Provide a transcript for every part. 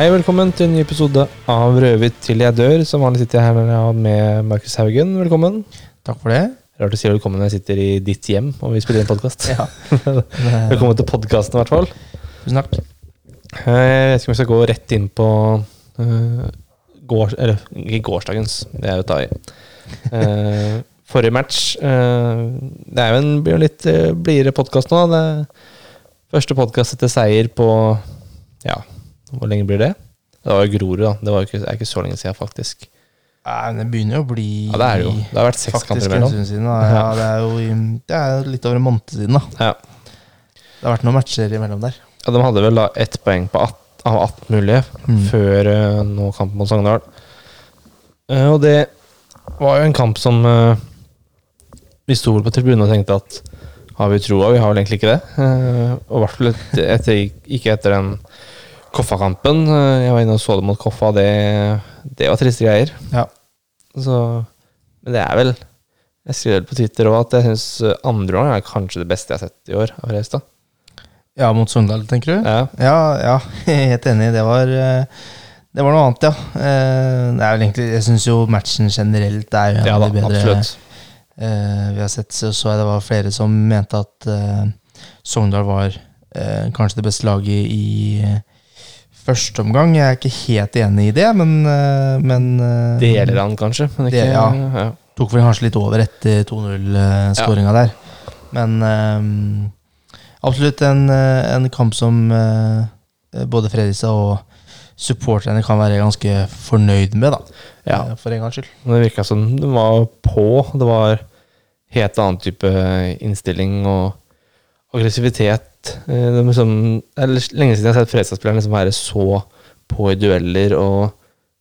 Hei, velkommen til en ny episode av Rødhvit til jeg dør. Som vanlig sitter jeg her med Markus Haugen. Velkommen. Takk for det. Rart å si velkommen når jeg sitter i ditt hjem og vi spiller en podkast. Ja. velkommen til podkasten, i hvert fall. Tusen takk. Eh, Jeg vet ikke om vi skal gå rett inn på uh, gårs... Eller ikke gårsdagens, det er jo å ta i. Forrige match. uh, det er jo en, blir jo litt blidere podkast nå. Det første podkast etter seier på Ja, hvor lenge blir det? Det var jo Grorud, da. Det ikke, det er ikke så lenge siden, faktisk. Nei, men det begynner jo å bli Ja, det er det jo. Det har vært seks kamper imellom. siden. Ja, det er jo det er litt over en måned siden, da. Ja. Det har vært noen matcher imellom der. ja, De hadde vel da ett poeng på 18, av 18 mulige Mm. før uh, nå kampen mot Sogndal. Uh, og det var jo en kamp som uh, vi sto på tribunen og tenkte at har vi troa? Vi har vel egentlig ikke det. Og i hvert fall ikke etter den Koffa-kampen. Eh, jeg var inne og så det mot Koffa, det, det var triste greier. Ja. Så, men det er vel Jeg skrev det på Twitter òg at jeg syns andre gang er kanskje det beste jeg har sett i år av Restad. Ja, mot Sogndal, tenker du? Ja. Ja, ja, helt enig. Det var, eh, det var noe annet, ja. Eh, Det er vel egentlig, jeg syns jo matchen generelt er jo en ja av de bedre absolutt. vi har sett. Så så jeg det var flere som mente at Sogndal var kanskje det beste laget i første omgang. Jeg er ikke helt enig i det, men, eh, men Det gjelder han kanskje, men ikke Det- ja. ja. Tok vel kanskje litt over etter 2-0-skåringa der. Men um, absolutt en, eh, en kamp som uh, både Fredrikstad og supporterne kan være ganske fornøyd med, da. Ja. Eh, For en gangs skyld. Det virka som det var på. Det var helt annen type innstilling og aggressivitet. Eh, Det liksom, det er lenge siden jeg har sett Fredrikstad-spilleren liksom være så på i dueller og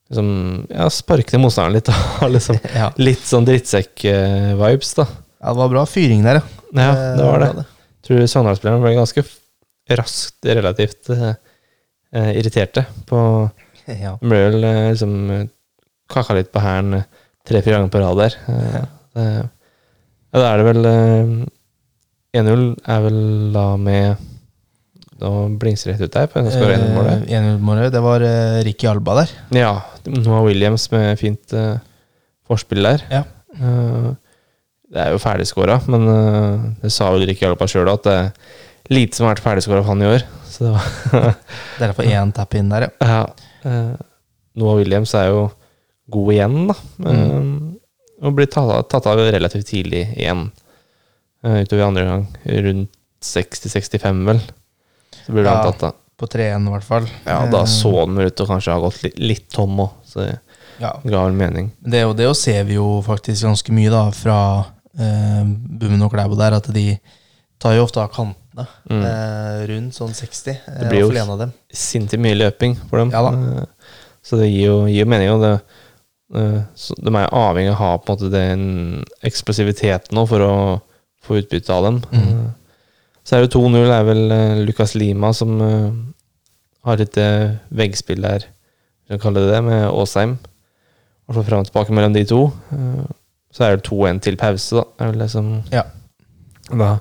liksom, ja, sparke ned motstanderen litt. Da, liksom, Ja. litt sånn drittsekk-vibes, da. ja, det var bra fyring der, ja. Ja, det var det. Jeg Tror Sogndal-spillerne ble ganske raskt relativt eh, eh, irriterte på Ja. De ble vel eh, liksom kaka litt på hælen eh, tre-fire ganger på rad der. Eh, Ja. da er det vel 1-0 er vel da med Nå blingser det rett ut der, på en som skårer 1-0-målet. Eh, 1-0-målet, det var eh, Ricky Alba der. Ja, Noah Williams med fint eh, forspill der. Ja. Eh, det er jo ferdigskåra, men eh, det sa vel Ricky Alba sjøl at det er lite som har vært ferdigskåra for han i år. Så det var Derfor én tap inn der, ja. Ja. eh, Noah Williams er jo god igjen, da. Eh, og blir tatt av, tatt av relativt tidlig igjen. Eh, utover andre gang. Rundt 60-65, vel. Så blir du Ja. antatt, da. På 3-1 i hvert fall. Ja, da Eh, så den vel ut til kanskje ha gått litt, litt tom òg, så det ja. ga vel mening. Det, og det og ser vi jo faktisk ganske mye da fra eh, Bummen og Klæbo der, at de tar jo ofte av kantene Mm. eh, rundt sånn 60. Eh, Det blir jo-. Sinnssykt mye løping for dem. Ja. Eh, så det gir jo, gir mening. Og det, eh, så de er avhengig av å ha på en måte den eksplosiviteten nå for å få utbytte av dem. Mhm. Eh, Så er det 2-0 er vel eh, Lucas Lima som eh, har eh, veggspill der, hvis man kaller det det, med Åsheim. Og så fram og tilbake mellom de to. Så er det 2-1 til pause, da. Er vel det som Ja. Da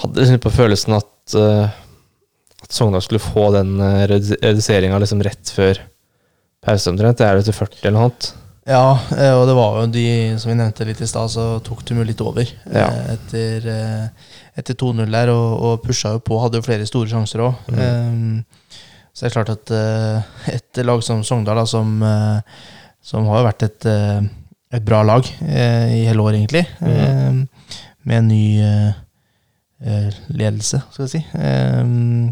hadde jeg på følelsen at, at Sogndal skulle få den reduseringa liksom rett før pause, omtrent. Det er det til 40 eller noe annet. Ja, eh, og det var jo de, som vi nevnte litt i stad, så tok de jo litt over Ja. eh, etter, eh, etter 2-0 der, og, og pusha jo på. Hadde jo flere store sjanser òg. Mm. så det er klart at et lag som Sogndal, da, som, som har jo vært et, et bra lag i hele år, egentlig, Mm. um, med en ny ledelse, skal vi si, um,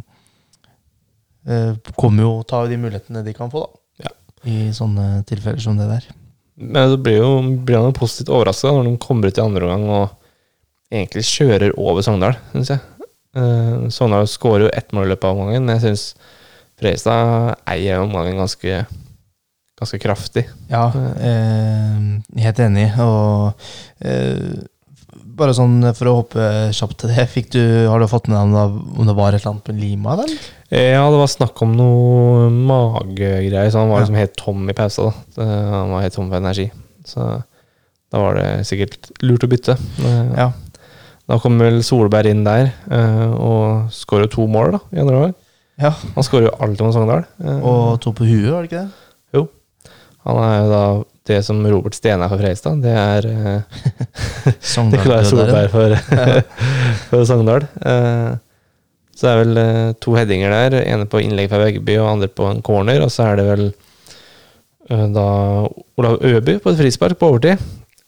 kommer jo ta de mulighetene de kan få, da. Ja. I sånne tilfeller som det der. Men så blir jo blir han jo positivt overraska når de kommer ut i andre omgang og egentlig kjører over Sogndal, syns jeg. Uh, Sogndal skårer jo ett mål i løpet av omgangen, men jeg syns Fredrikstad eier omgangen ganske, ganske kraftig. Ja, eh, helt enig. Og eh, bare sånn for å hoppe kjapt til det, fikk du, har du fått med deg om det, var et eller annet med Lima der? Eh, Ja, det var snakk om noe magegreier, så han var Ja. liksom helt tom i pausa. Eh, Han var helt tom for energi. Så da var det sikkert lurt å bytte. Eh, Ja. Da kom vel Solberg inn der, eh, og skårer to mål da, i andre omgang. Ja, Han skårer jo alltid mot Sogndal. Eh, Og to på huet, var det ikke det? Jo. Han er jo da det som Robert Stene er for Freistad, Det er eh, Nikolai Sogndal-brødre. Solberg for, for Sogndal. Eh, så det er vel eh, to headinger der. Ene på innlegg fra Vegby og andre på en corner. Og så er det vel eh, da Olav Øby på et frispark på overtid.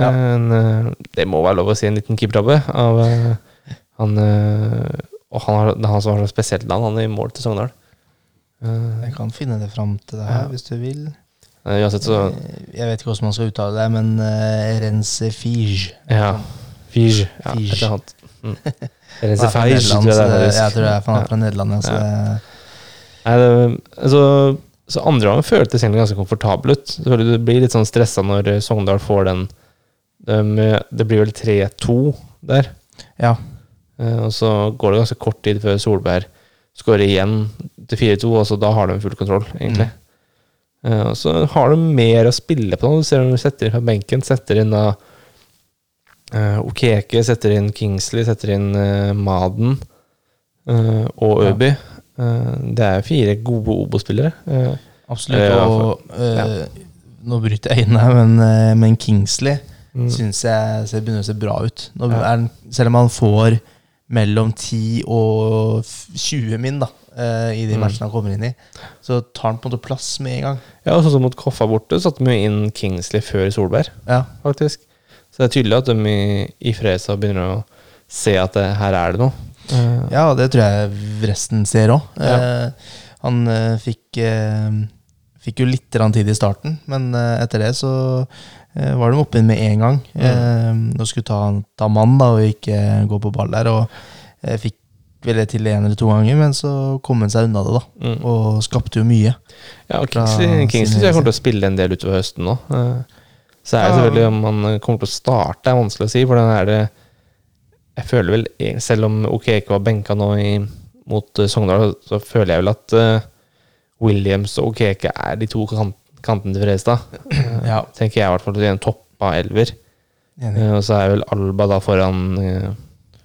Ja. En, eh, det må være lov å si en liten keepertabbe av eh, han eh, Og han, har, han som har så spesielt navn, han er i mål til Sogndal. Eh, Jeg kan finne det fram til deg Ja. hvis du vil. Eh, uansett, så Eh, Jeg vet ikke hvordan man skal uttale det, men uh, Rense Fige. Ja. Fige. Ja, et eller annet. Mm. Rense Feige, tror jeg det er. Faktisk. Jeg tror jeg er fra, fra Nederland. Altså. så Ja. Nei, det, altså, så andre gangen føltes egentlig ganske komfortabel ut. Du blir litt sånn stressa når eh, Sogndal får den de, Det blir vel 3-2 der. ja. Eh, Og så går det ganske kort tid før Solberg skårer igjen til 4-2, og så da har de full kontroll, egentlig. Eh, Og så har de mer å spille på. Du ser de setter inn fra benken, setter inn eh, Okeke, setter inn Kingsley, setter inn uh, Maden uh, og Ja. Øby. Eh, det er fire gode Obo-spillere. Eh, Absolutt. Ja, Og ja. nå bryter jeg inn her, men, eh, men Kingsley mm. syns jeg ser, begynner å se bra ut. Ja. er selv om han får mellom 10 og 20 min da, eh, i de Mm. matchene han kommer inn i, så tar han på en måte plass med en gang. Ja, og sånn som mot Koffa borte, satte vi inn Kingsley før Solberg, Ja, faktisk. Så det er tydelig at de i, i Fresa begynner å se at det, her er det noe. Eh, ja og det tror jeg resten ser òg. Ja. han eh, fikk, eh, fikk jo litt grann tid i starten, men eh, etter det så eh, var de oppe inn med en gang. Mm. Eh, og skulle ta, ta mann da, og ikke gå på ball der. Og eh, fikk vel det til en eller to ganger, men så kom han seg unna det, da. mm. Og skapte jo mye. Ja, og Kingsley, Kingsley jeg kommer til å spille en del utover høsten nå. Eh, Så er det selvfølgelig om han kommer til å starte, er vanskelig å si. For den er det Jeg føler vel, eh, selv om Okeke var benka nå i, mot eh, Sogndal, så føler jeg vel at uh, Williams og Okeke er de to kant, kantene til Fredrikstad. Eh, Ja. Tenker jeg i hvert fall til en toppa elver. Eh, Og så er vel Alba da foran uh,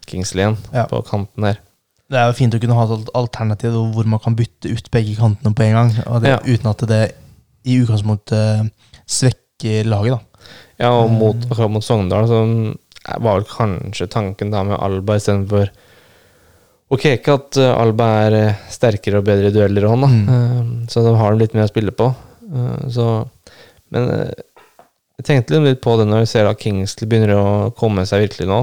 Kingsley igjen, Ja. på kanten der. Det er jo fint å kunne ha et alternativ hvor man kan bytte ut begge kantene på en gang, og det, Ja. uten at det i utgangspunktet svekker laget. da. Ja, og mot, akkurat mot Sogndal så var vel kanskje tanken da med Alba istedenfor ikke at eh, Alba er eh, sterkere og bedre i dueller og hånd, da. Mm. Eh, Så da har de litt mer å spille på. Eh, Så Men eh, jeg tenkte litt på det når vi ser at Kingsley begynner å komme seg virkelig nå.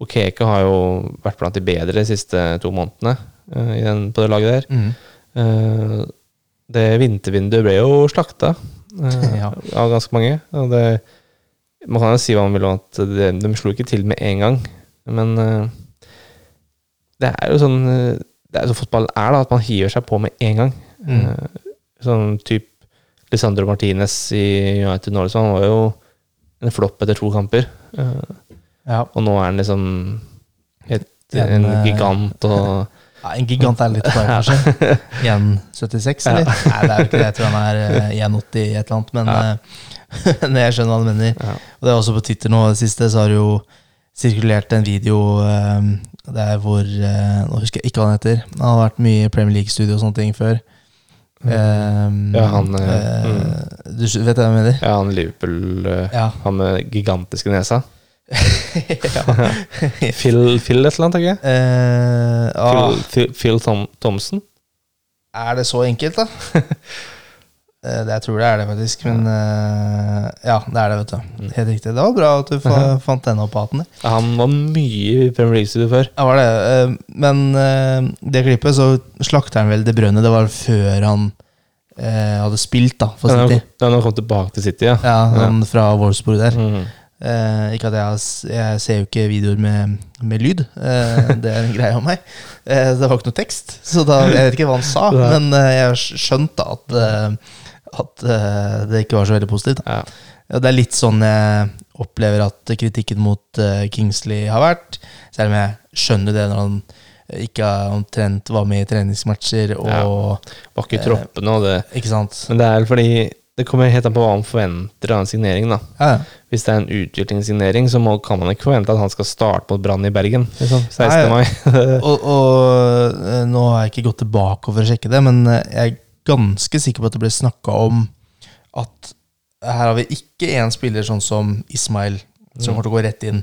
Eh, Keke har jo vært blant de bedre de siste to månedene eh, i den, på det laget der. Eh, Det vintervinduet ble jo slakta eh, Ja. av ganske mange. Og det, man kan jo si hva man vil om at de, de slo ikke til med en gang. Men det er jo sånn Det er sånn fotball er, da, at man hiver seg på med en gang. Mm. Sånn type Lisandro Martinez i United nå, så han var jo en flopp etter to kamper. Eh, Ja. og nå er han liksom et, En, en eh, gigant og Ja, en gigant er litt bare, kanskje. 1,76, eller? Nei, det er jo ikke det. Jeg tror han er eh, 1,80 et eller annet, men Ja. eh, jeg skjønner hva du mener. ja. Og det er også på Twitter nå, det siste, så har det jo sirkulert en video det er hvor eh, Nå husker jeg ikke hva han heter. Han har vært mye i Premier League-studio og sånne ting før. Um, Ja, han, eh, eh, mm. Du vet hva jeg mener? Ja, han Liverpool uh, Ja. Han med gigantiske nesa. Ja. Phil, Phil et eller annet, tenker jeg. Eh, ah, Phil, Phil, Tom, Thomsen. er det så enkelt, da? Eh, det, jeg tror det er det, faktisk. Men uh, ja, det er det, vet du. Mm. Helt riktig. Det var bra at du fa fant den opp, Aten. Ja, Han var mye i Premier League-studio før. Ja, var det. eh, Men uh, det klippet, så slakter han vel det Brønne. Det var før han uh, hadde spilt da, for City. Ja, han kom tilbake til City, ja. Ja, han fra Wolfsburg der. Mm. Eh, ikke at jeg, jeg ser jo ikke videoer med, med lyd. Eh, det er en greie om meg. Eh, det var ikke noe tekst, så da, jeg vet ikke hva han sa. Men eh, jeg skj- skjønte at, eh, at eh, det ikke var så veldig positivt. Ja. Det er litt sånn jeg opplever at kritikken mot Kingsley har vært. Selv om jeg skjønner det når han ikke omtrent var med i treningsmatcher og Ja. Var ikke i troppene og det Ikke sant? Men det er fordi det kommer helt an på hva han forventer av en signering. da. Ja, ja. Hvis det er en utviklingssignering, så må, kan man ikke forvente at han skal starte mot Brann i Bergen. Liksom, 16. Nei, mai. Og, og eh, nå har jeg ikke gått tilbake for å sjekke det, men eh, jeg er ganske sikker på at det ble snakka om at her har vi ikke en spiller sånn som Ismail, som kommer til å gå rett inn.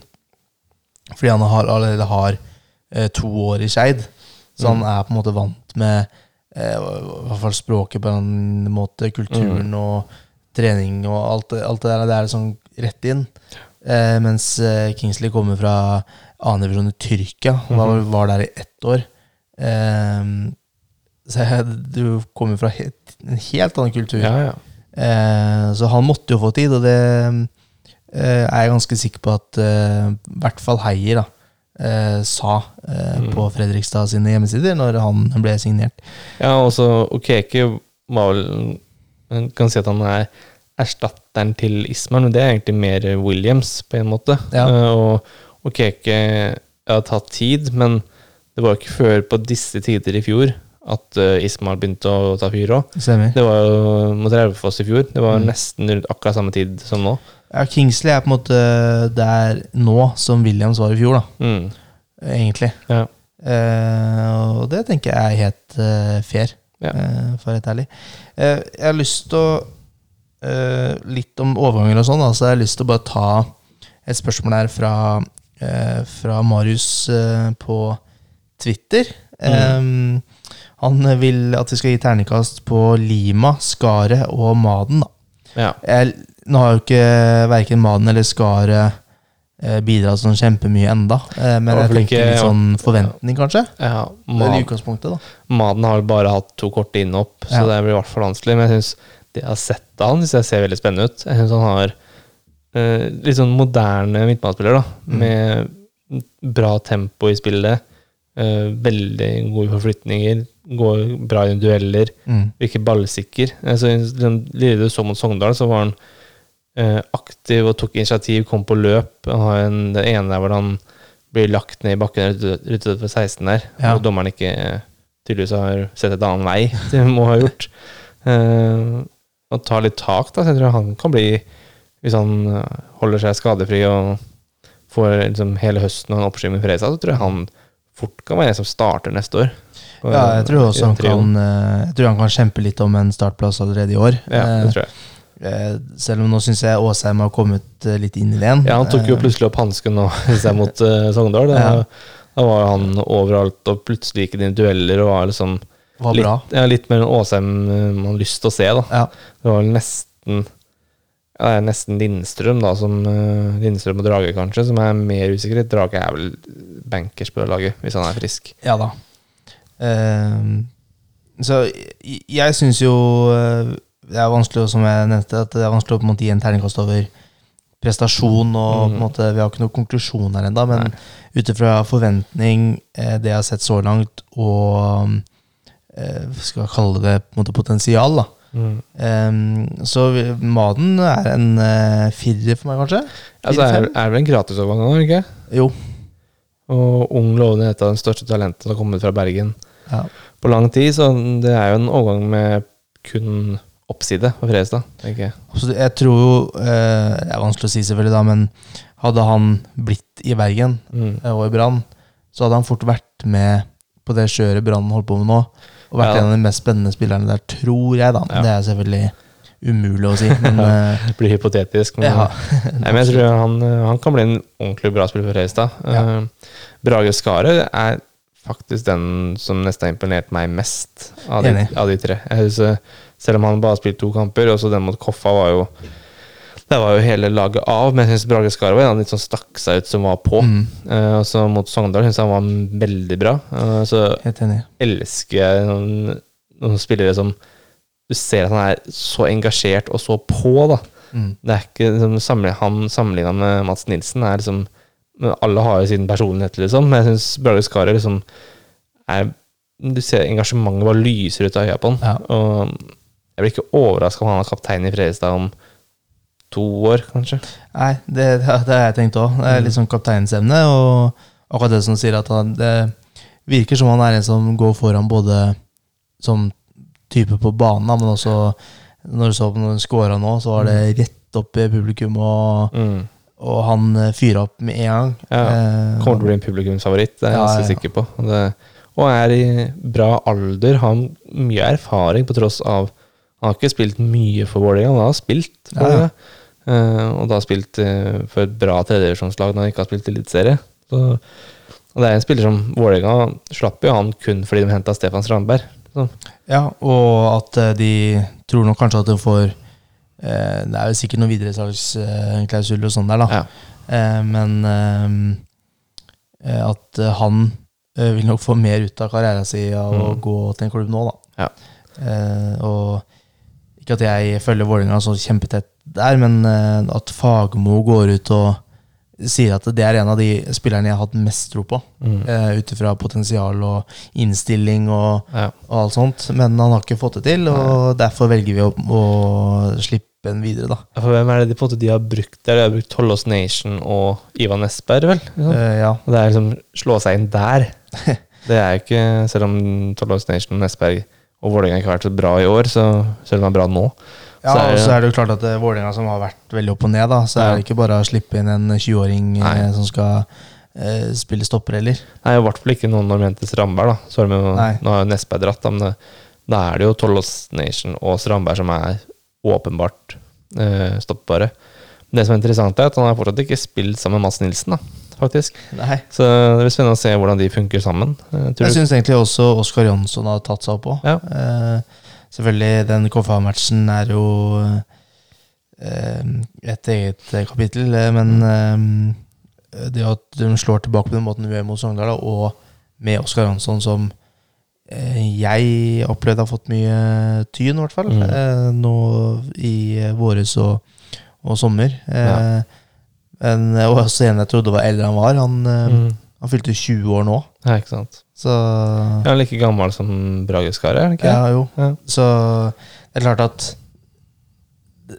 Fordi han har, allerede har eh, to år i Skeid. Så han er på en måte vant med eh, i hvert fall språket på en måte, kulturen og trening og alt, alt det der. Det er sånn rett inn. Eh, mens eh, Kingsley kommer fra annen divisjon i Tyrkia. Han var, var der i ett år. Eh, så jeg, du kommer fra helt, en helt annen kultur. Ja, ja. Eh, så han måtte jo få tid, og det eh, er jeg ganske sikker på at eh, i hvert fall Heier da, eh, sa eh, på Fredrikstad sine hjemmesider når han ble signert. ja og så Okeke var vel Man kan si at han er erstatteren til Ismail, men det er egentlig mer Williams, på en måte. Ja. Eh, og Okeke har tatt tid, men det var jo ikke før på disse tider i fjor at uh, Ismail begynte å ta fyr òg. Det var jo mot Raufoss i fjor. Det var Mm. nesten akkurat samme tid som nå. Ja, Kingsley er på en måte der nå som Williams var i fjor, da, Mm. egentlig. Ja. Eh, og det tenker jeg er helt eh, fair, Ja. eh, for å være helt ærlig. Eh, jeg har lyst til å eh, Litt om overganger og sånn. Altså, jeg har lyst til å bare ta et spørsmål her fra, eh, fra Marius på Twitter. Eh, han vil at vi skal gi terningkast på Lima, Skaret og Maden. Da. ja. Jeg, nå har jo ikke verken Maden eller Skaret eh, bidratt sånn kjempemye enda, eh, men jeg tenker ikke- litt sånn forventning, kanskje? ja Eller i Mad, utgangspunktet, da. Maden har bare hatt to korte innhopp, så Ja. det blir i hvert fall vanskelig. Men jeg synes det jeg har sett av han, synes jeg ser veldig spennende ut. Jeg synes han har uh, litt sånn moderne midtbanespiller, da. Mm. Med bra tempo i spillet. Uh, veldig gode forflytninger. Går bra i dueller. Mm. Virker ballsikker. I den lille du så mot Sogndal, så var han aktiv og tok initiativ, kom på løp. Han har en, det ene der hvor han blir lagt ned i bakken rett for 16 der, Ja. og dommeren ikke eh, tydeligvis har sett et annen vei det må ha gjort. Uh, og ta litt tak, da. Så jeg tror han kan bli, hvis han eh, holder seg skadefri og får liksom hele høsten og en oppskyving fra Fresa, så tror jeg han fort kan være en som starter neste år. Ja, jeg tror også han kan eh, Jeg tror han kan kjempe litt om en startplass allerede i år. Ja, Eh, det tror jeg. Eh, selv om nå syns jeg Åsheim har kommet eh, litt inn i det igjen. Ja, han tok jo Eh, plutselig opp hansken nå mot Sogndal. Da, Ja. da var jo han overalt, og plutselig gikk det inn i dueller og var liksom var litt, ja, litt mer enn Åsheim man har lyst til å se. da Ja. Det var nesten ja, det er nesten Lindstrøm, da, som Lindstrøm og Drage, kanskje, som er mer usikker. Drage er vel bankers på laget, hvis han er frisk. Ja da. Uh, så jeg, syns jo det er vanskelig, som jeg nevnte, at det er vanskelig å på en måte gi en terningkast over prestasjon. og på en Mhm. måte, Vi har ikke noen konklusjon her ennå, men ut ifra forventning, eh, det jeg har sett så langt, og eh, skal jeg kalle det på en måte potensial, da. Ehm, så Maden er en uh, firer for meg, kanskje? Altså, er, er vel en gratisovergang nå, ikke? Jo. Og ung lovende et av de største talentene som har kommet fra Bergen Ja. på lang tid, så det er jo en overgang med kun oppside for Fredrikstad, Okay. jeg. Tror jo eh, Det er vanskelig å si, selvfølgelig, da, men hadde han blitt i Bergen Mm. eh, og i Brann, så hadde han fort vært med på det kjøret Brann holder på med nå. Og vært Ja. en av de mest spennende spillerne der, tror jeg, da. Ja. Det er selvfølgelig umulig å si, men eh, Det blir hypotetisk. Men, ja. Nei, men jeg tror han, han kan bli en ordentlig bra spiller for Fredrikstad. Ja. Eh, Brage Skare er faktisk den som nesten har imponert meg mest av de, av de tre. Eh, selv om han bare har spilt to kamper, og så den mot Koffa var jo Der var jo hele laget av, men jeg syns Brage Skar var en litt sånn stakk seg ut som var på. Mm, Uh, og så mot Sogndal syns jeg han var veldig bra. Uh, så elsker jeg noen, noen spillere som Du ser at han er så engasjert og så på, da. Mm. Det er ikke liksom, sammenligna med Mats Nilsen er liksom men Alle har jo sin personlighet, liksom, men jeg syns Brage Skaret liksom er Du ser engasjementet bare lyser ut av øya på han. Ja. Og jeg blir ikke overraska om han er kaptein i Fredrikstad om to år, kanskje. Nei, det, det, har jeg tenkt òg. Det er Mm. litt sånn kapteinsemne. Og akkurat det som sier at han Det virker som han er en som går foran både som type på banen, men også Når du så på når han scora nå, så var det rett opp i publikum, og, Mm. Og han fyrer opp med en gang. Ja, Eh, Kommer til å bli en publikumsfavoritt, det er jeg Ja, ganske sikker på. Det, og er i bra alder, har mye erfaring på tross av Han har ikke spilt mye for Vålerenga, han har spilt for Ja. Eh, og da spilt eh, for et bra tredjedivisjonslag når han ikke har spilt eliteserie. Og det er en spiller som Vålerenga slapp jo han kun fordi de henta Stefan Strandberg. Så, Ja, og at eh, de tror nok kanskje at de får eh, Det er jo sikkert noen videresalgsklausuler og sånn der, da. ja. Eh, men eh, at eh, han eh, vil nok få mer ut av karrieren sin av å Mm. gå til en klubb nå, da. Ja. Eh, og ikke at jeg følger Vålerenga så kjempetett der, men eh, at Fagermo går ut og sier at det er en av de spillerne jeg har hatt mest tro på. Mm. Uh, Ut ifra potensial og innstilling og, ja. og alt sånt. Men han har ikke fått det til, og derfor velger vi å, å slippe en videre, da. For hvem er det de, på en måte, de har brukt der? De har brukt Tollås Nation og Ivan Esberg, vel? Liksom. Eh, ja. Og det er liksom slå seg inn der. Det er jo ikke Selv om Tollås Nation og Nesberg og Vålerenga ikke har vært så bra i år, så selv om de er bra nå Ja, Så og så er det jo klart at det er Vålerenga som har vært veldig opp og ned, da. Så Ja. er det ikke bare å slippe inn en 20-åring eh, som skal eh, spille stopper, heller. Nei, i hvert fall ikke noen henter Strandberg, da. Så har de jo, nå har jo Nesberg dratt, da, men det, da er det jo Tollås Nation og Strandberg som er åpenbart eh, stoppbare. Det som er interessant, er at han har fortsatt ikke spilt sammen med Mads Nilsen, da, faktisk. Nei. Så det blir spennende å se hvordan de funker sammen. Eh, tror Jeg du- syns egentlig også Oskar Jonsson har tatt seg opp òg. Ja. Eh, selvfølgelig, den KFA-matchen er jo eh, et eget eh, kapittel, eh, men det at de slår tilbake på den måten vi gjør mot Sogndal, da, og med Oskar Jonsson som jeg opplevde har fått mye tyn, i hvert fall, Mm. eh, nå i eh, våres og, og sommer. Eh, Ja. Men og også en jeg trodde var eldre han var. Han, eh, Mm. han fylte 20 år nå, Ja, ikke sant. så Ja, han er like gammel som Brage Skare, er han ikke? Ja, jo. Ja. Så det er klart at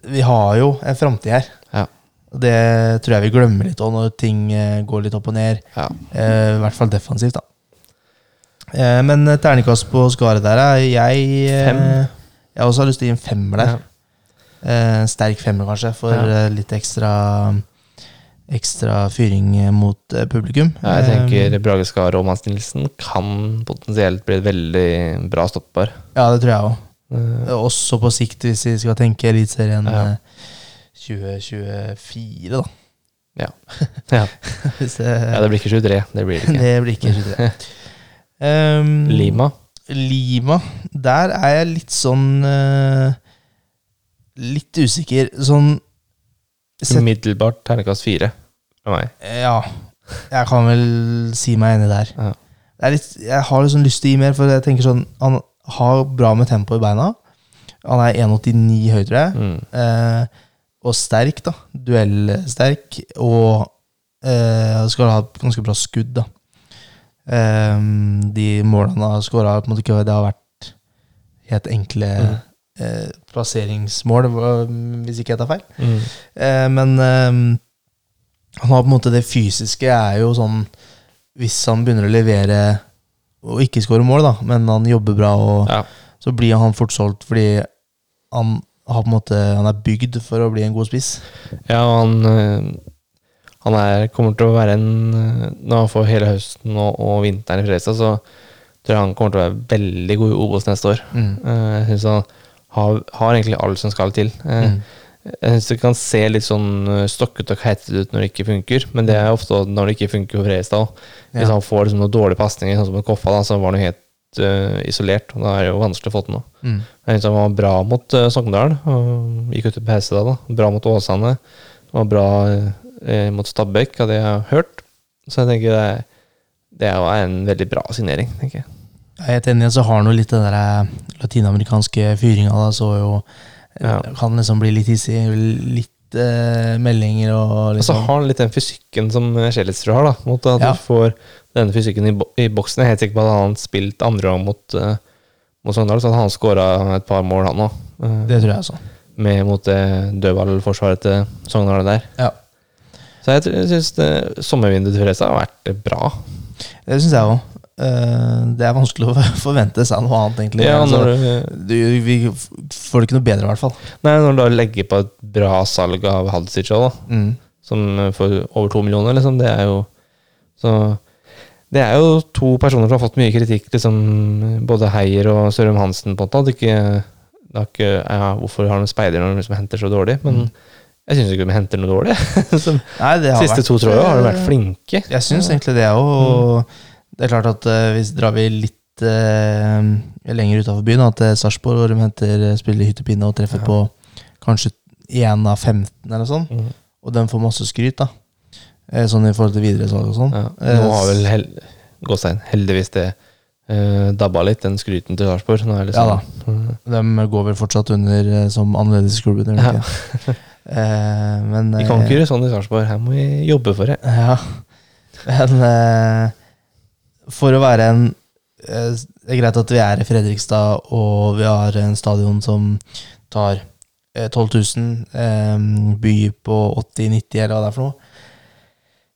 vi har jo en framtid her. Ja. Det tror jeg vi glemmer litt òg, når ting eh, går litt opp og ned. Ja. Eh, I hvert fall defensivt, da. Eh, Men eh, terningkast på skaret der er jeg eh, Fem. Jeg har også lyst til å gi en femmer der. Eh, En sterk femmer, kanskje, for eh, litt ekstra Ekstra fyring eh, mot eh, publikum. Ja, jeg tenker Eh, Brage Skar og Mads Nilsen kan potensielt bli et veldig bra stopper. Ja, det tror jeg òg. Eh, Også på sikt, hvis vi skal tenke Eliteserien Ja. eh, 2024, da. Ja. Ja. Det, ja, det blir ikke 23. Det blir det ikke. det blir ikke 23. Um, Lima. Lima. Der er jeg litt sånn uh, Litt usikker. Sånn set... Umiddelbart ternekast fire fra meg. Ja. Jeg kan vel si meg enig der. Ja. Det er litt, jeg har liksom lyst til å gi mer, for jeg tenker sånn Han har bra med tempo i beina. Han er 1,89 høy, tror jeg. Mm. Eh, og sterk, da. Duellsterk. Og eh, skal ha et ganske bra skudd, da. Eh, de målene han har skåra, det har vært helt enkle mm. eh, plasseringsmål, hvis ikke jeg tar feil. Mm. Eh, men eh, han har på en måte det fysiske er jo sånn Hvis han begynner å levere og ikke skåre mål, da, men han jobber bra, og, Ja. så blir han fort solgt fordi han har på en måte Han er bygd for å bli en god spiss. ja, han eh, Han er, kommer til å være en eh, Når han får hele høsten og, og vinteren i Fredrikstad, så tror jeg han kommer til å være veldig god i Obos neste år. Eh, Jeg syns han har, har egentlig alt som skal til. Eh, Mm. Jeg syns det kan se litt sånn stokkete stokket og keitete ut når det ikke funker, men det er ofte når det ikke funker for Fredrikstad òg. Hvis Ja. han får liksom noen dårlige pasninger, sånn som med Koffa, da, så var han jo helt uh, isolert. og Da er det jo vanskelig å få til noe. Mm. Jeg synes han var bra mot uh, Sogndal, og gikk ut i pause da. da. Bra mot Åsane. Var bra eh, mot Stabæk, hadde jeg hørt. Så jeg tenker det, det er en veldig bra signering, tenker jeg. Jeg er helt enig, så har han jo litt den der eh, latinamerikanske fyringa, da, så jo Ja. Kan liksom bli litt hissig. Litt eh, meldinger og Og så liksom har han litt den fysikken som Skjelletsrud har, da. Mot at Ja. du får denne fysikken i, bo i boksen. Jeg er helt sikker på at han spilt andre gang mot, uh, mot Sogndal, så hadde han skåra et par mål, han òg. Det tror jeg også. med mot det dødballforsvaret til Sogndal der. Ja. Så jeg, syns sommervinduet til Fredrikstad har vært bra. Det syns jeg òg. eh, det er vanskelig å forvente seg noe annet, egentlig. Ja, Altså, når, du- du, vi får det ikke noe bedre, i hvert fall. nei, når du da legger på et bra salg av Hadzic òg. Mm. som får over to millioner, liksom. Det er jo Så det er jo to personer som har fått mye kritikk, liksom, både Heier og Sørum Hansen, på en måte. At ikke, det ikke, ja, hvorfor har de speider når de liksom henter så dårlig? Men jeg syns ikke de henter noe dårlig. Som, Nei, det siste vært, to, tror jeg, har de vært eh, flinke. Jeg syns egentlig det òg. Mm. det er klart at uh, hvis drar vi litt uh, lenger utafor byen, at eh, Sarpsborg hvor de henter eh, spiller hyttepinne og treffer Ja. på kanskje én av 15 eller sånn, Mm. og de får masse skryt, da. Eh, Sånn i forhold til videresalg og sånn. Ja. Eh, Nå har vel hel, Gåstein heldigvis det uh, dabba litt, den skryten til Sarpsborg. Det Ja da. De går vel fortsatt under eh, som annerledes klubb. Ja. Eh, men Vi eh, kan ikke gjøre sånn i Sarpsborg, her må vi jobbe for det. Ja. Men uh, for å være en uh, Det er greit at vi er i Fredrikstad, og vi har en stadion som tar eh, 12 000. Eh, by på 80-90, eller hva det er for noe.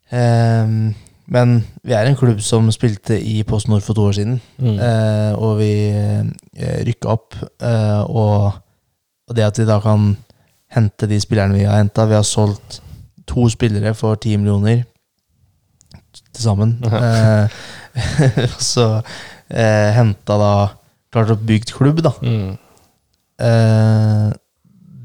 Eh, men vi er en klubb som spilte i Post Nord for to år siden. Mm. Eh, og vi uh, rykka opp. Eh, og, og det at vi da kan hente de spillerne vi har henta Vi har solgt to spillere for ti millioner til sammen. Eh, så eh, henta da Klart å bygge klubb, da. Mm. Eh,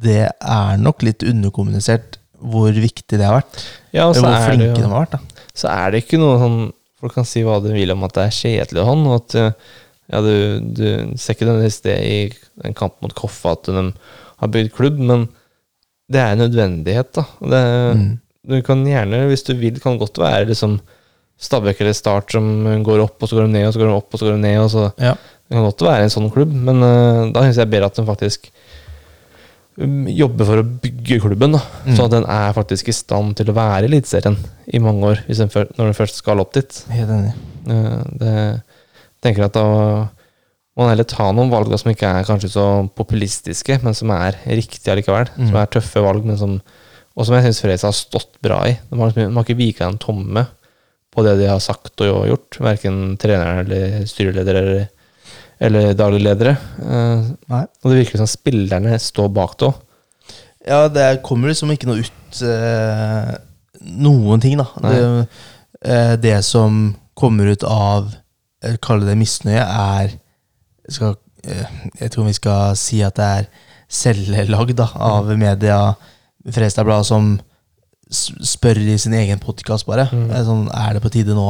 det er nok litt underkommunisert hvor viktig det har vært. Ja, og så hvor er, det flinke de har vært. da så er det ikke noe sånn Folk kan si hva de vil om at det er kjedelig og sånn, og at eh, ja, du, du ser ikke nødvendigvis det i en kamp mot Koffa at de har bygd klubb, men det er en nødvendighet, da. Det, Mm. Du kan gjerne, hvis du vil, kan godt være liksom Stabæk eller Start som går opp, og så går de ned, og så går de opp, og så går de ned. Og så. Ja. Det kan godt være en sånn klubb, men uh, da syns jeg bedre at de faktisk um, jobber for å bygge klubben, da. Mm. Sånn at den er faktisk i stand til å være i Eliteserien i mange år, den før, når den først skal opp dit. Helt enig. Uh, det tenker at da må man heller ta noen valg da, som ikke er kanskje så populistiske, men som er riktige allikevel. Mm. Som er tøffe valg, men som, og som jeg syns Fredrikstad har stått bra i. De har, liksom, de har ikke vika en tomme på det de har sagt og gjort, verken trenere eller styreledere eller, eller daglig ledere. Eh, og det virker som spillerne står bak det òg. Ja, det kommer liksom ikke noe ut eh, Noen ting, da. Det, eh, det som kommer ut av kall Kalle det misnøye, er skal, eh, Jeg tror vi skal si at det er selvlagd da, av media, Fredrikstad Blad, som spør i sin egen podkast, bare. Mm. Eh, Sånn, er det på tide nå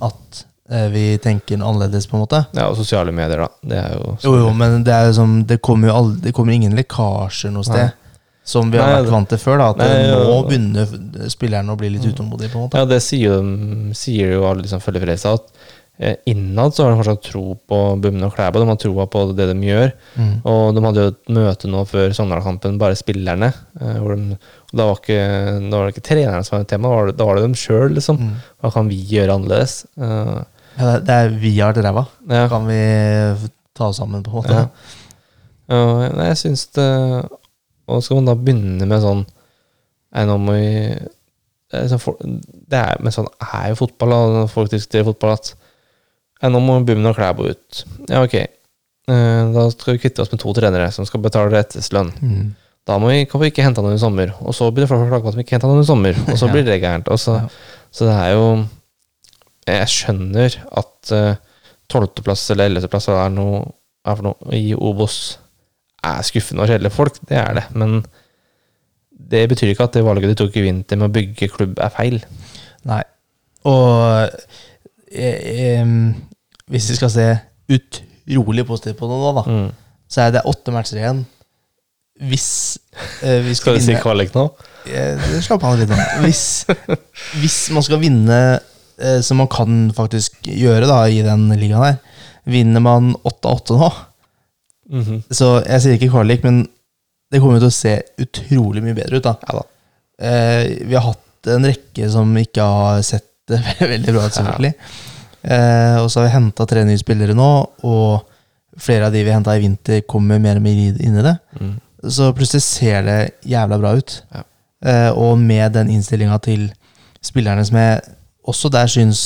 at eh, vi tenker annerledes, på en måte? Ja, og sosiale medier, da. Det er jo Jo, jo, men det er jo som Det kommer jo aldri, det kommer ingen lekkasjer noe sted. Nei. Som vi har Nei, vært vant til før. da At Nei, nå jo. begynner spillerne å bli litt utålmodige. på en måte Ja, det sier jo, sier jo alle som følger Fredrikstad, at eh, innad så har de fortsatt tro på Bumne og Klæbo. De har troa på det de gjør. Mm. Og de hadde jo et møte nå før Sogndal-kampen, bare spillerne. eh, de, da, var ikke, da var det ikke trenerne som var et tema, da var det, da var det dem sjøl, liksom. Mm. Hva kan vi gjøre annerledes? Uh, Ja, det- er vi har ræva. ja. Kan vi ta oss sammen, på en måte? Ja. Nei, jeg syns det Og skal man da begynne med sånn Nei, nå må vi det er, sånn, det er, Men sånn er jo fotball, og folk diskuterer fotball, at Nei, nå må Bummen og Klæbo ut. Ja, ok. Eh, Da skal vi kvitte oss med to trenere som skal betale etterslønn. Mm. Da må vi, kan vi ikke hente noen i sommer. Og så blir det folk å klage på at vi ikke henta noen i sommer. Og så Ja. blir det gærent. Og så, Ja. så det er jo Jeg skjønner at tolvteplass eller ellevteplass er noe er for noe i Obos er skuffende og kjedelige folk. Det er det. Men det betyr ikke at det valget de tok i vinter med å bygge klubb, er feil. Nei. Og eh, hvis vi skal se utrolig positivt på det nå, da, Mm. så er det åtte matcher igjen. Hvis eh, vi Skal skal du si kvalik nå? Eh, Slapp av litt. Hvis, hvis man skal vinne, eh, som man kan faktisk gjøre da i den ligaen her Vinner man 8-8 nå, Mhm. så jeg sier ikke kvalik, men det kommer til å se utrolig mye bedre ut. da Ja da. eh, Vi har hatt en rekke som ikke har sett det veldig bra ut, selvfølgelig. Eh, og så har vi henta tre nye spillere nå, og flere av de vi henta i vinter, kommer mer og mer inn i det. Mm. Så plutselig ser det jævla bra ut. Ja. Eh, og med den innstillinga til spillerne som jeg også der syns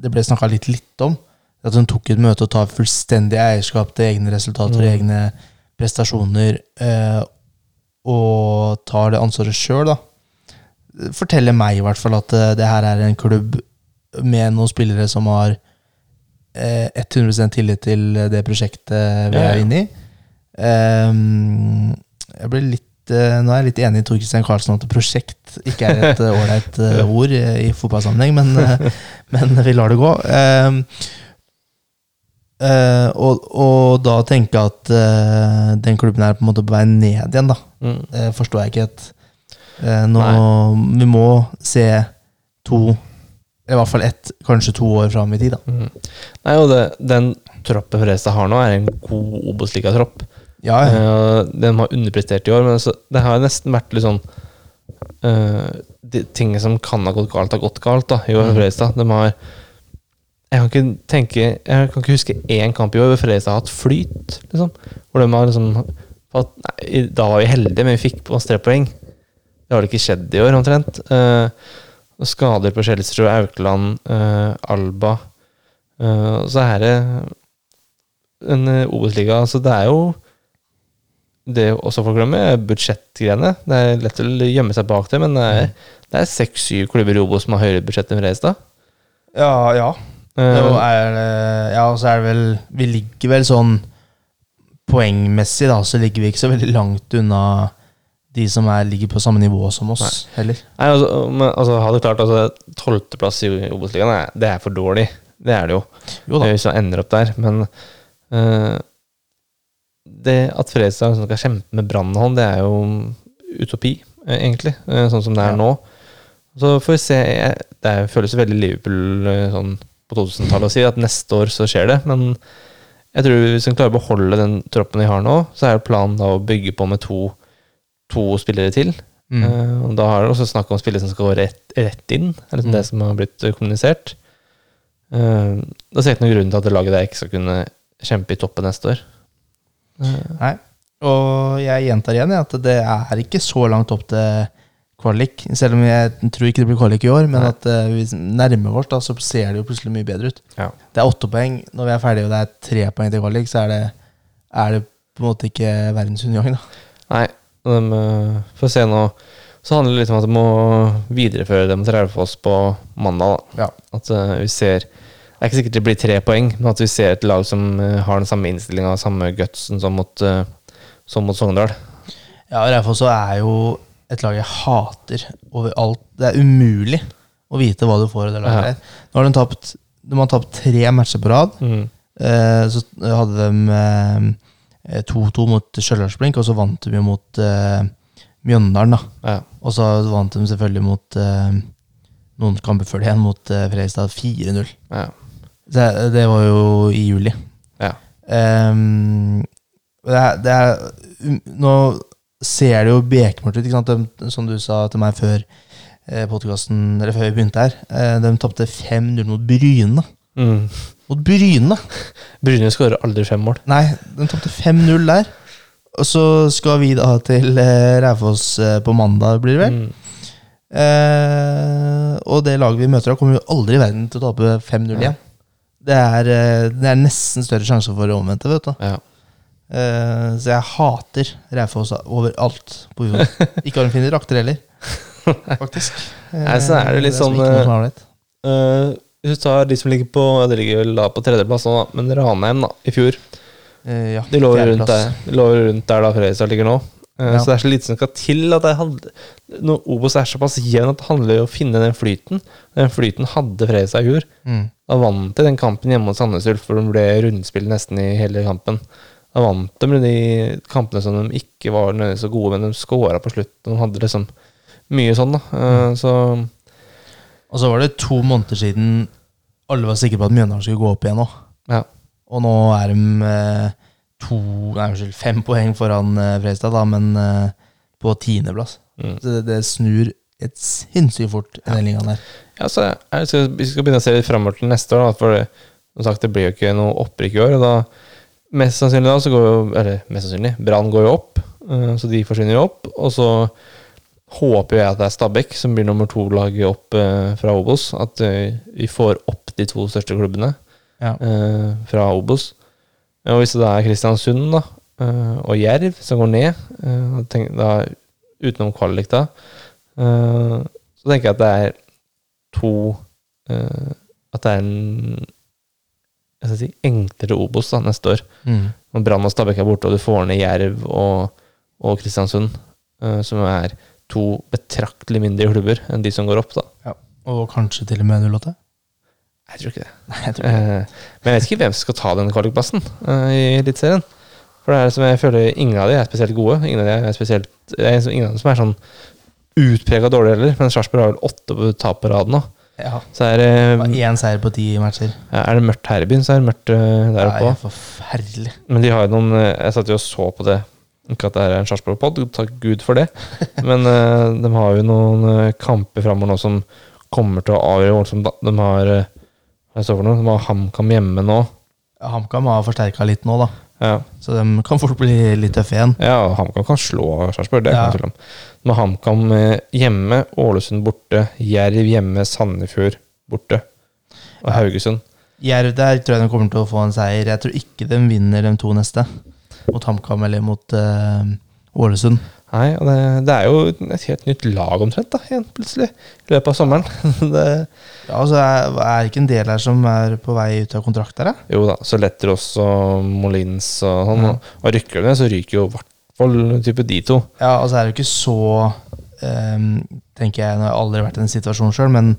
det ble snakka litt litt om, At hun tok et møte og tar fullstendig eierskap til egne resultater og Mm. egne prestasjoner, eh, og tar det ansvaret sjøl, da. Forteller meg i hvert fall at eh, det her er en klubb med noen spillere som har eh, 100% tillit til det prosjektet vi Ja, ja. er inne i. Um, jeg blir litt eh, Nå er jeg litt enig i Tor Christian Karlsen at prosjekt ikke er et eh, ålreit eh, ord i fotballsammenheng, men, men vi lar det gå. Ehm, eh, og, og da tenke at den klubben er på en måte på vei ned igjen, da. Mm. Det forstår jeg ikke helt. Nå, vi må se to, i hvert fall ett, kanskje to år fram i tid, da. Mm. Nei, og det, den troppen Fredrikstad har nå, er en god Obos-ligatropp. Ja, ja. Uh, den har underprestert i år, men altså, det har nesten vært litt sånn uh, de Ting som kan ha gått galt, har gått galt da, i år Mm. Fredrikstad. De har Jeg kan ikke tenke Jeg kan ikke huske én kamp i år hvor Fredrikstad har hatt flyt, liksom. Hvor de har liksom fått, nei, Da var vi heldige, men vi fikk på oss tre poeng. Det har det ikke skjedd i år, omtrent. Og skader på Skjelsrud, Aukland, uh, Alba. Uh, og så er det en eh, Obos-liga, så det er jo det er også folk glemmer, er budsjettgreiene. Det er lett å gjemme seg bak det, men det er, det er seks-syv klubber i Obos som har høyere budsjett enn Reistad. ja, ja. Er ja, og så er det vel Vi ligger vel sånn Poengmessig, da, så ligger vi ikke så veldig langt unna de som er, ligger på samme nivå som oss, heller. Nei, altså, men, altså, hadde klart altså, Tolvteplass i Obos-ligaen, det er- for dårlig. Det er det jo. Jo da. Hvis man ender opp der. Men uh, det at Fredrikstad liksom skal kjempe med brannhånd, det er jo utopi, eh, egentlig. eh, sånn som det er Ja. nå. Så får vi se. Det føles veldig Liverpool sånn på 2000-tallet å si at neste år så skjer det. Men jeg tror hvis vi klarer å beholde den troppen vi har nå, så er planen da å bygge på med to, to spillere til. Mm. Uh, og da har det også snakk om spillere som skal gå rett, rett inn. Er liksom Mm. det som har blitt kommunisert. Uh, da ser jeg ikke noen grunn til at det laget der ikke skal kunne kjempe i toppen neste år. Uh. Nei. Og jeg gjentar igjen at det er ikke så langt opp til kvalik. Selv om jeg tror ikke det blir kvalik i år, men Nei. at uh, vi nærmer oss, da, så ser det jo plutselig mye bedre ut. Ja. Det er åtte poeng. Når vi er ferdige og det er tre poeng til kvalik, så er det, er det på en måte ikke verdensundergang, da. Nei, de eh, får se nå. Så handler det litt om at de må videreføre det mot Raufoss på mandag. Da. Ja. At uh, vi ser Det er ikke sikkert det blir tre poeng, men at vi ser et lag som uh, har den samme innstillinga, samme gutsen som mot, uh, som mot Sogndal. Ja, Raufoss er jo et lag jeg hater overalt. Det er umulig å vite hva du får i det laget Ja. Nå har de tapt De har tapt tre matcher på rad. Mm. Så hadde de 2-2 mot Stjørdalsblink, og så vant de jo mot eh, Mjøndalen, da. Ja. Og så vant de selvfølgelig mot eh, noen kamper før det igjen, mot eh, Fredrikstad 4-0. Ja. Det, det var jo i juli. Ja. Um, det er, det er, um, nå ser det jo bekmørkt ut, ikke sant? De, som du sa til meg før eh, eller før vi begynte her. Eh, de tapte 5-0 mot Bryne. Mm. Mot Bryne! Bryne skårer aldri fem mål. Nei, den tapte 5-0 der. Og så skal vi da til eh, Raufoss eh, på mandag, blir det vel. Mm. Eh, og det laget vi møter, da kommer jo aldri i verden til å tape 5-0 igjen. Det er, eh, det er nesten større sjanse for det omvendte, vet du. Ja. Eh, så jeg hater Raufoss overalt på. Ikke har de fine drakter heller, faktisk. Nei, så er det litt sånn, eh, er ålreit. Hvis du tar de som ligger på ja, de ligger vel da på tredjeplass nå, da, men Ranheim da, i fjor Eh, ja, De lå rundt der, de lå rundt der da Fredrikstad ligger nå. Eh, Ja. Så det er så lite som skal til at det handler, Når Obos er såpass jevn at det handler om å finne den flyten. Den flyten hadde Fredrikstad i fjor. Mm. Da vant de den kampen hjemme mot Sandnes Ulf, for de ble rundspill nesten i hele kampen. Da vant de med de kampene som de ikke var nødvendigvis så gode, men de skåra på slutten. De hadde liksom mye sånn, da. Eh, Så Og så var det to måneder siden alle var sikre på at Mjøndalen skulle gå opp igjen òg. ja. Og nå er de eh, to, nei, unnskyld, fem poeng foran eh, Fredrikstad, da, men eh, på tiendeplass. Mm. Så det, det snur et sinnssykt fort i den ligaen der. Ja, så jeg skal, Vi skal begynne å se litt framover til neste år. Da, for det, som sagt, det blir jo ikke noe opprykk i år. Og da Mest sannsynlig da så går jo Eller mest sannsynlig, Brann går jo opp, eh, så de forsvinner jo opp. Og så håper jeg at det er Stabæk som blir nummer to-laget opp eh, fra Obos. At eh, vi får opp de to største klubbene. Ja. eh, fra Obos. Og hvis det er Kristiansund da, eh, og Jerv som går ned, eh, tenk, da, utenom kvalik da, eh, så tenker jeg at det er to At det er en jeg skal si, enklere Obos da, neste år. Mm. Når Brann og Stabæk er borte, og du får ned Jerv og, og Kristiansund, eh, som er to betraktelig mindre klubber enn de som går opp, da. Og kanskje til og med 08? Jeg tror ikke det. Nei, jeg tror ikke det. Eh, men jeg vet ikke hvem som skal ta den kvalikplassen eh, i Eliteserien. For det er som jeg føler ingen av de er spesielt gode. Ingen av de er spesielt Det er ingen av dem som er sånn utprega dårlige heller. Men Sarpsborg har vel åtte tap på rad nå. Ja. Så er det, Én seier på ti matcher. ja, er det mørkt her i byen, så er det mørkt eh, der oppe òg. er forferdelig. Men de har jo noen eh, Jeg satt jo og så på det. Ikke at det er en Sarpsborg-pod, takk Gud for det. Men uh, de har jo noen uh, kamper framover nå som kommer til å avgjøre. De har eh, hva står for noe? De har HamKam hjemme nå. Ja, HamKam har forsterka litt nå, da. Ja, Så de kan fort bli litt tøffe igjen. ja og HamKam kan slå Sarpsborg, det Ja. noe tvil om. De har HamKam hjemme, Ålesund borte, Jerv hjemme, Sandefjord borte. Og Haugesund. Jerv der tror jeg de kommer til å få en seier. Jeg tror ikke de vinner de to neste. Mot HamKam eller mot eh, Ålesund. Nei, og det, det er jo et helt nytt lag omtrent, da, igjen, plutselig. I løpet av sommeren. det, Ja, altså er, er det ikke en del her som er på vei ut av kontrakt der, da? Jo da, så Letterås og Molins og sånn. Ja. Og, og rykker det, så ryker jo i hvert fall type de to. Ja, altså er det jo ikke så um, Tenker jeg, Nå har jeg aldri vært i den situasjonen sjøl, men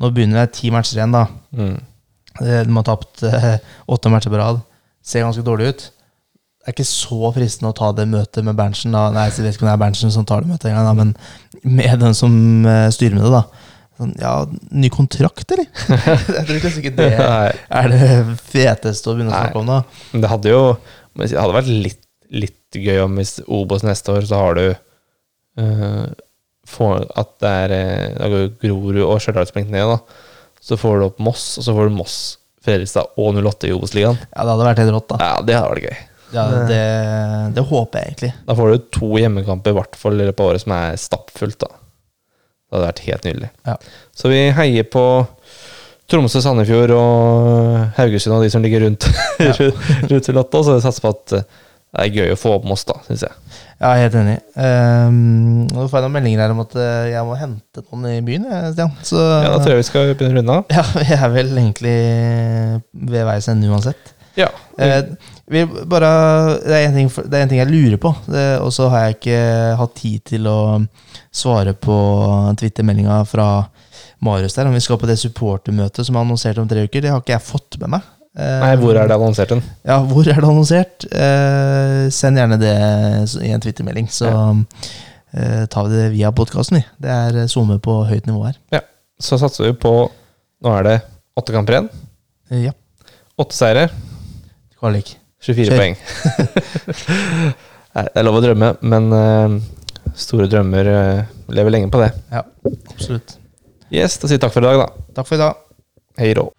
nå begynner det ti matcher igjen, da. Mm. Eh, De har tapt eh, åtte matcher på rad. Ser ganske dårlig ut. Det er ikke så fristende å ta det møtet med Berntsen. Da. Nei, jeg vet ikke om det er Berntsen som tar det møtet engang, men med den som eh, styrer med det, da. Sånn, ja, ny kontrakt, eller? jeg tror kanskje ikke det er det feteste å begynne å snakke om, da. men det hadde jo Det hadde vært litt, litt gøy om hvis Obos neste år, så har du uh, får, At det er eh, Da går Grorud og Stjørdal sprengt ned, da. Så får du opp Moss, og så får du Moss, Fredrikstad og 08 i Obos-ligaen. Ja, det hadde vært helt rått, da. Ja, det hadde vært gøy. Ja, det, det håper jeg egentlig. Da får du to hjemmekamper i hvert fall i løpet av året som er stappfullt. da. Det hadde vært helt nydelig. Ja. Så vi heier på Tromsø, Sandefjord og Haugesund og de som ligger rundt, Ja. rundt til Lotta. Så vi satser på at eh, det er gøy å få opp Moss, da, syns jeg. Ja, helt enig. Um, nå får jeg noen meldinger her om at eh, jeg må hente noen i byen, jeg, Stian. Så Ja, Da tror jeg vi skal begynne å runde av. ja, vi er vel egentlig ved veis ende uansett. Ja. Eh, vi bare, det, er en ting, det er en ting jeg lurer på, og så har jeg ikke hatt tid til å svare på Twitter-meldinga fra Marius der, om vi skal på det supportermøtet som er annonsert om tre uker. Det har ikke jeg fått med meg. Eh, Nei, hvor er det annonsert den? Ja, hvor er det annonsert? Eh, send gjerne det i en Twitter-melding, så eh, tar vi det via podkasten, vi. Det er SoMe på høyt nivå her. Så satser vi på Nå er det åtte kamper igjen. Eh, ja, Åtte seire, kvalik. 24 Kjør. poeng. Nei, det er lov å drømme, men uh, store drømmer uh, lever lenge på det. Ja, absolutt. Yes, da sier vi takk for i dag, da. Takk for i dag. Hei rå.